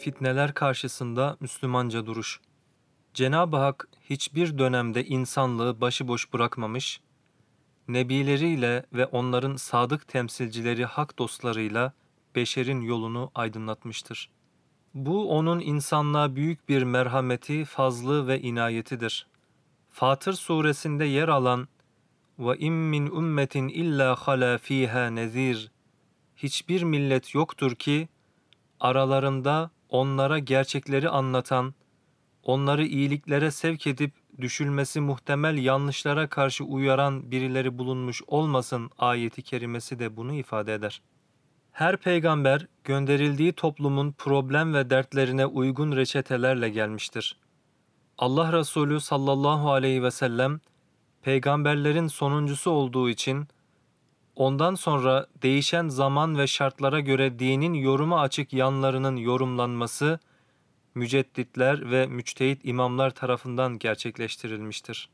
fitneler karşısında Müslümanca duruş. Cenab-ı Hak hiçbir dönemde insanlığı başıboş bırakmamış, nebileriyle ve onların sadık temsilcileri hak dostlarıyla beşerin yolunu aydınlatmıştır. Bu onun insanlığa büyük bir merhameti, fazlı ve inayetidir. Fatır suresinde yer alan ve im min ummetin illa hala fiha nezir hiçbir millet yoktur ki aralarında onlara gerçekleri anlatan, onları iyiliklere sevk edip düşülmesi muhtemel yanlışlara karşı uyaran birileri bulunmuş olmasın ayeti kerimesi de bunu ifade eder. Her peygamber gönderildiği toplumun problem ve dertlerine uygun reçetelerle gelmiştir. Allah Resulü sallallahu aleyhi ve sellem peygamberlerin sonuncusu olduğu için ondan sonra değişen zaman ve şartlara göre dinin yoruma açık yanlarının yorumlanması mücedditler ve müçtehit imamlar tarafından gerçekleştirilmiştir.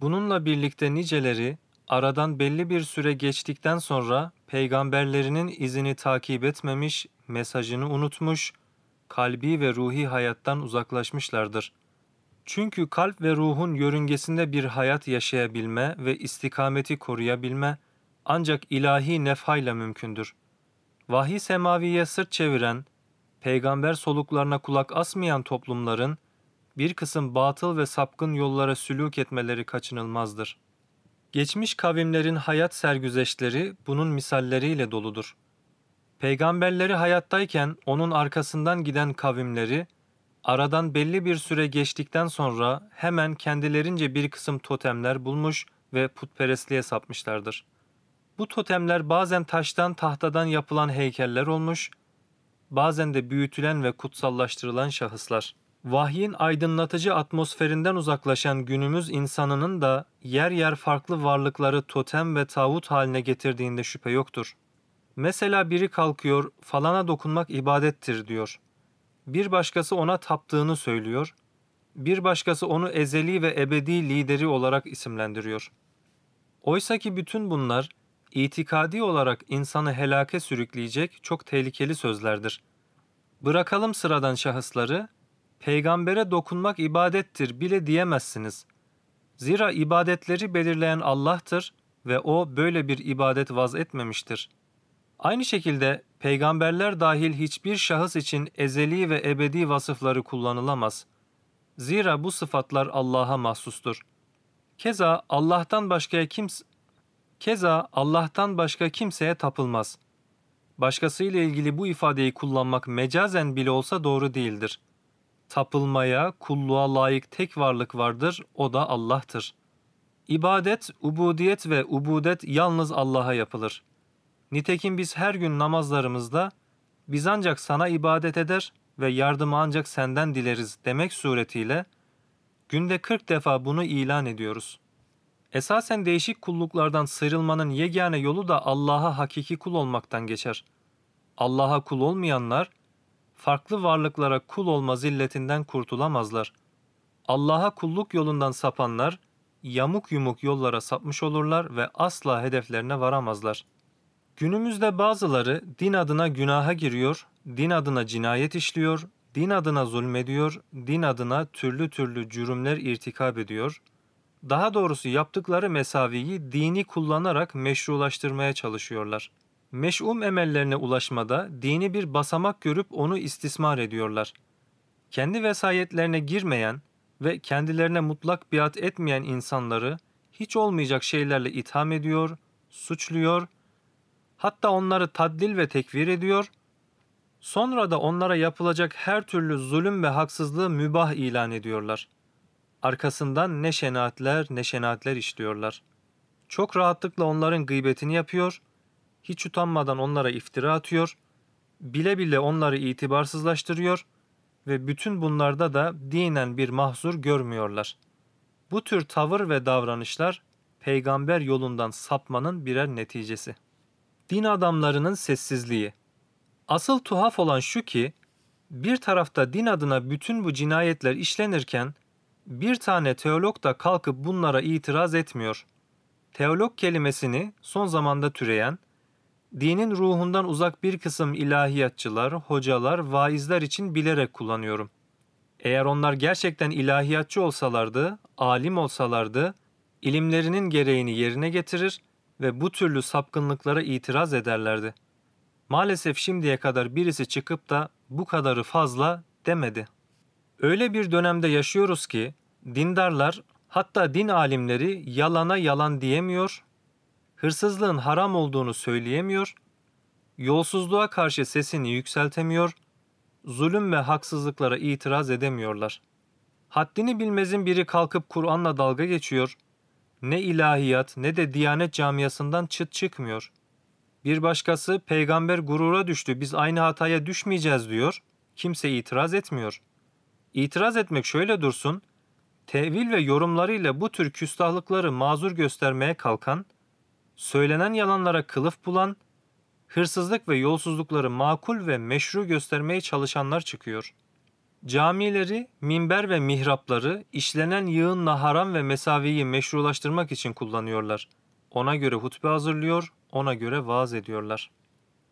Bununla birlikte niceleri aradan belli bir süre geçtikten sonra peygamberlerinin izini takip etmemiş, mesajını unutmuş, kalbi ve ruhi hayattan uzaklaşmışlardır. Çünkü kalp ve ruhun yörüngesinde bir hayat yaşayabilme ve istikameti koruyabilme ancak ilahi nefhayla mümkündür. Vahiy semaviye sırt çeviren, peygamber soluklarına kulak asmayan toplumların bir kısım batıl ve sapkın yollara sülük etmeleri kaçınılmazdır. Geçmiş kavimlerin hayat sergüzeşleri bunun misalleriyle doludur. Peygamberleri hayattayken onun arkasından giden kavimleri, aradan belli bir süre geçtikten sonra hemen kendilerince bir kısım totemler bulmuş ve putperestliğe sapmışlardır. Bu totemler bazen taştan tahtadan yapılan heykeller olmuş, bazen de büyütülen ve kutsallaştırılan şahıslar. Vahyin aydınlatıcı atmosferinden uzaklaşan günümüz insanının da yer yer farklı varlıkları totem ve tağut haline getirdiğinde şüphe yoktur. Mesela biri kalkıyor, falana dokunmak ibadettir diyor. Bir başkası ona taptığını söylüyor. Bir başkası onu ezeli ve ebedi lideri olarak isimlendiriyor. Oysa ki bütün bunlar itikadi olarak insanı helake sürükleyecek çok tehlikeli sözlerdir. Bırakalım sıradan şahısları, peygambere dokunmak ibadettir bile diyemezsiniz. Zira ibadetleri belirleyen Allah'tır ve o böyle bir ibadet vaz etmemiştir. Aynı şekilde peygamberler dahil hiçbir şahıs için ezeli ve ebedi vasıfları kullanılamaz. Zira bu sıfatlar Allah'a mahsustur. Keza Allah'tan başka kimse Keza Allah'tan başka kimseye tapılmaz. Başkasıyla ilgili bu ifadeyi kullanmak mecazen bile olsa doğru değildir. Tapılmaya, kulluğa layık tek varlık vardır, o da Allah'tır. İbadet, ubudiyet ve ubudet yalnız Allah'a yapılır. Nitekim biz her gün namazlarımızda biz ancak sana ibadet eder ve yardımı ancak senden dileriz demek suretiyle günde 40 defa bunu ilan ediyoruz. Esasen değişik kulluklardan sıyrılmanın yegane yolu da Allah'a hakiki kul olmaktan geçer. Allah'a kul olmayanlar, farklı varlıklara kul olma zilletinden kurtulamazlar. Allah'a kulluk yolundan sapanlar, yamuk yumuk yollara sapmış olurlar ve asla hedeflerine varamazlar. Günümüzde bazıları din adına günaha giriyor, din adına cinayet işliyor, din adına zulmediyor, din adına türlü türlü cürümler irtikab ediyor, daha doğrusu yaptıkları mesaviyi dini kullanarak meşrulaştırmaya çalışıyorlar. Meş'um emellerine ulaşmada dini bir basamak görüp onu istismar ediyorlar. Kendi vesayetlerine girmeyen ve kendilerine mutlak biat etmeyen insanları hiç olmayacak şeylerle itham ediyor, suçluyor, hatta onları taddil ve tekvir ediyor, sonra da onlara yapılacak her türlü zulüm ve haksızlığı mübah ilan ediyorlar.'' Arkasından ne şenaatler ne şenaatler işliyorlar. Çok rahatlıkla onların gıybetini yapıyor, hiç utanmadan onlara iftira atıyor, bile bile onları itibarsızlaştırıyor ve bütün bunlarda da dinen bir mahzur görmüyorlar. Bu tür tavır ve davranışlar peygamber yolundan sapmanın birer neticesi. Din adamlarının sessizliği. Asıl tuhaf olan şu ki, bir tarafta din adına bütün bu cinayetler işlenirken bir tane teolog da kalkıp bunlara itiraz etmiyor. Teolog kelimesini son zamanda türeyen, dinin ruhundan uzak bir kısım ilahiyatçılar, hocalar, vaizler için bilerek kullanıyorum. Eğer onlar gerçekten ilahiyatçı olsalardı, alim olsalardı, ilimlerinin gereğini yerine getirir ve bu türlü sapkınlıklara itiraz ederlerdi. Maalesef şimdiye kadar birisi çıkıp da bu kadarı fazla demedi. Öyle bir dönemde yaşıyoruz ki dindarlar hatta din alimleri yalana yalan diyemiyor, hırsızlığın haram olduğunu söyleyemiyor, yolsuzluğa karşı sesini yükseltemiyor, zulüm ve haksızlıklara itiraz edemiyorlar. Haddini bilmezin biri kalkıp Kur'an'la dalga geçiyor, ne ilahiyat ne de diyanet camiasından çıt çıkmıyor. Bir başkası peygamber gurura düştü biz aynı hataya düşmeyeceğiz diyor, kimse itiraz etmiyor. İtiraz etmek şöyle dursun, tevil ve yorumlarıyla bu tür küstahlıkları mazur göstermeye kalkan, söylenen yalanlara kılıf bulan, hırsızlık ve yolsuzlukları makul ve meşru göstermeye çalışanlar çıkıyor. Camileri, minber ve mihrapları işlenen yığınla haram ve mesaviyi meşrulaştırmak için kullanıyorlar. Ona göre hutbe hazırlıyor, ona göre vaaz ediyorlar.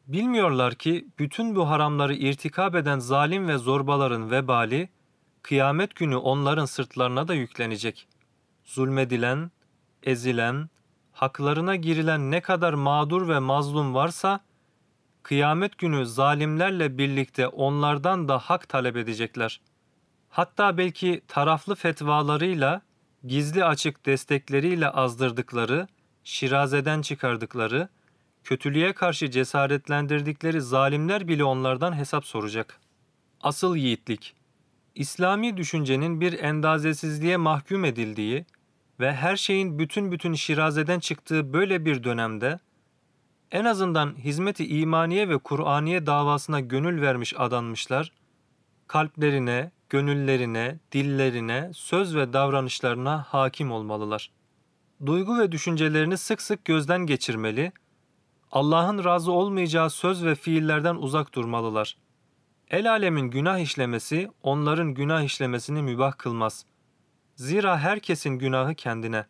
Bilmiyorlar ki bütün bu haramları irtikab eden zalim ve zorbaların vebali, kıyamet günü onların sırtlarına da yüklenecek. Zulmedilen, ezilen, haklarına girilen ne kadar mağdur ve mazlum varsa, kıyamet günü zalimlerle birlikte onlardan da hak talep edecekler. Hatta belki taraflı fetvalarıyla, gizli açık destekleriyle azdırdıkları, şirazeden çıkardıkları, kötülüğe karşı cesaretlendirdikleri zalimler bile onlardan hesap soracak. Asıl yiğitlik, İslami düşüncenin bir endazesizliğe mahkum edildiği ve her şeyin bütün bütün şirazeden çıktığı böyle bir dönemde, en azından hizmeti imaniye ve Kur'aniye davasına gönül vermiş adanmışlar, kalplerine, gönüllerine, dillerine, söz ve davranışlarına hakim olmalılar. Duygu ve düşüncelerini sık sık gözden geçirmeli, Allah'ın razı olmayacağı söz ve fiillerden uzak durmalılar. El alemin günah işlemesi onların günah işlemesini mübah kılmaz. Zira herkesin günahı kendine.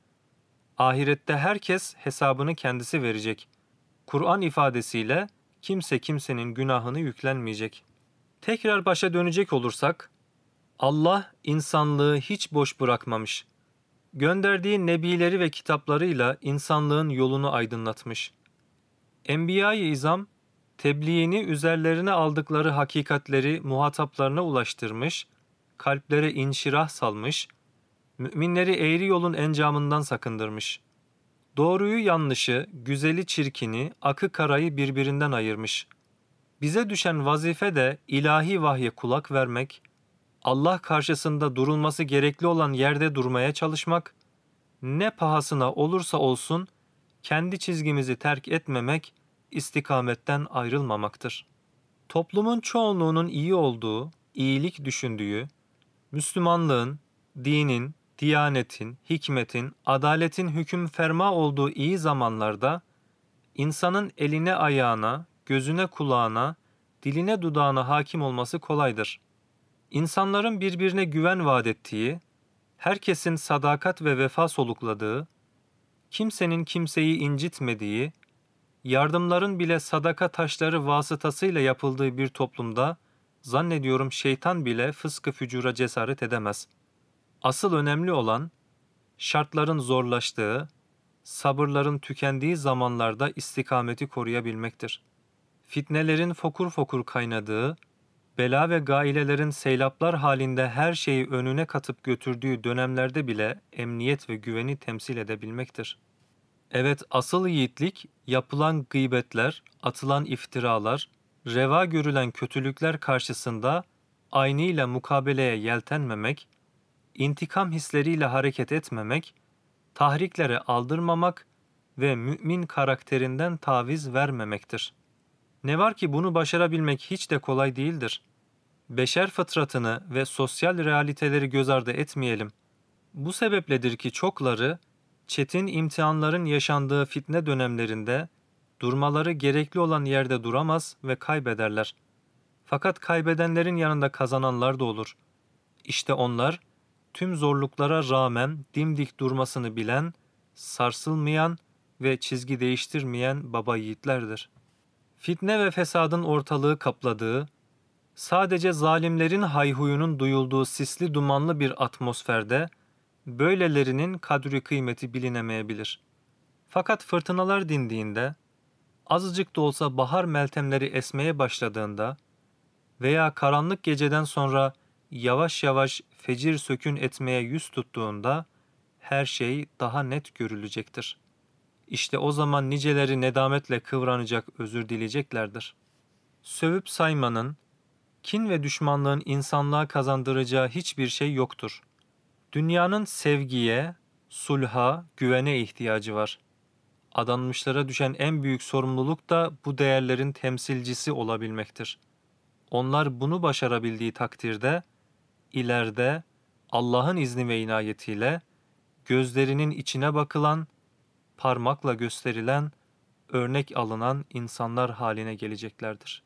Ahirette herkes hesabını kendisi verecek.'' Kur'an ifadesiyle kimse kimsenin günahını yüklenmeyecek. Tekrar başa dönecek olursak, Allah insanlığı hiç boş bırakmamış. Gönderdiği nebileri ve kitaplarıyla insanlığın yolunu aydınlatmış. Enbiya-i İzam, tebliğini üzerlerine aldıkları hakikatleri muhataplarına ulaştırmış, kalplere inşirah salmış, müminleri eğri yolun encamından sakındırmış.'' Doğruyu yanlışı, güzeli çirkini, akı karayı birbirinden ayırmış. Bize düşen vazife de ilahi vahye kulak vermek, Allah karşısında durulması gerekli olan yerde durmaya çalışmak, ne pahasına olursa olsun kendi çizgimizi terk etmemek, istikametten ayrılmamaktır. Toplumun çoğunluğunun iyi olduğu, iyilik düşündüğü, Müslümanlığın, dinin, diyanetin, hikmetin, adaletin hüküm ferma olduğu iyi zamanlarda, insanın eline ayağına, gözüne kulağına, diline dudağına hakim olması kolaydır. İnsanların birbirine güven vaat ettiği, herkesin sadakat ve vefa solukladığı, kimsenin kimseyi incitmediği, yardımların bile sadaka taşları vasıtasıyla yapıldığı bir toplumda, zannediyorum şeytan bile fıskı fücura cesaret edemez.'' Asıl önemli olan şartların zorlaştığı, sabırların tükendiği zamanlarda istikameti koruyabilmektir. Fitnelerin fokur fokur kaynadığı, bela ve gailelerin seylaplar halinde her şeyi önüne katıp götürdüğü dönemlerde bile emniyet ve güveni temsil edebilmektir. Evet asıl yiğitlik yapılan gıybetler, atılan iftiralar, reva görülen kötülükler karşısında aynıyla mukabeleye yeltenmemek, intikam hisleriyle hareket etmemek, tahriklere aldırmamak ve mümin karakterinden taviz vermemektir. Ne var ki bunu başarabilmek hiç de kolay değildir. Beşer fıtratını ve sosyal realiteleri göz ardı etmeyelim. Bu sebepledir ki çokları, çetin imtihanların yaşandığı fitne dönemlerinde durmaları gerekli olan yerde duramaz ve kaybederler. Fakat kaybedenlerin yanında kazananlar da olur. İşte onlar, tüm zorluklara rağmen dimdik durmasını bilen, sarsılmayan ve çizgi değiştirmeyen baba yiğitlerdir. Fitne ve fesadın ortalığı kapladığı, sadece zalimlerin hayhuyunun duyulduğu sisli dumanlı bir atmosferde, böylelerinin kadri kıymeti bilinemeyebilir. Fakat fırtınalar dindiğinde, azıcık da olsa bahar meltemleri esmeye başladığında veya karanlık geceden sonra yavaş yavaş fecir sökün etmeye yüz tuttuğunda her şey daha net görülecektir. İşte o zaman niceleri nedametle kıvranacak, özür dileyeceklerdir. Sövüp saymanın, kin ve düşmanlığın insanlığa kazandıracağı hiçbir şey yoktur. Dünyanın sevgiye, sulha, güvene ihtiyacı var. Adanmışlara düşen en büyük sorumluluk da bu değerlerin temsilcisi olabilmektir. Onlar bunu başarabildiği takdirde, ileride Allah'ın izni ve inayetiyle gözlerinin içine bakılan, parmakla gösterilen, örnek alınan insanlar haline geleceklerdir.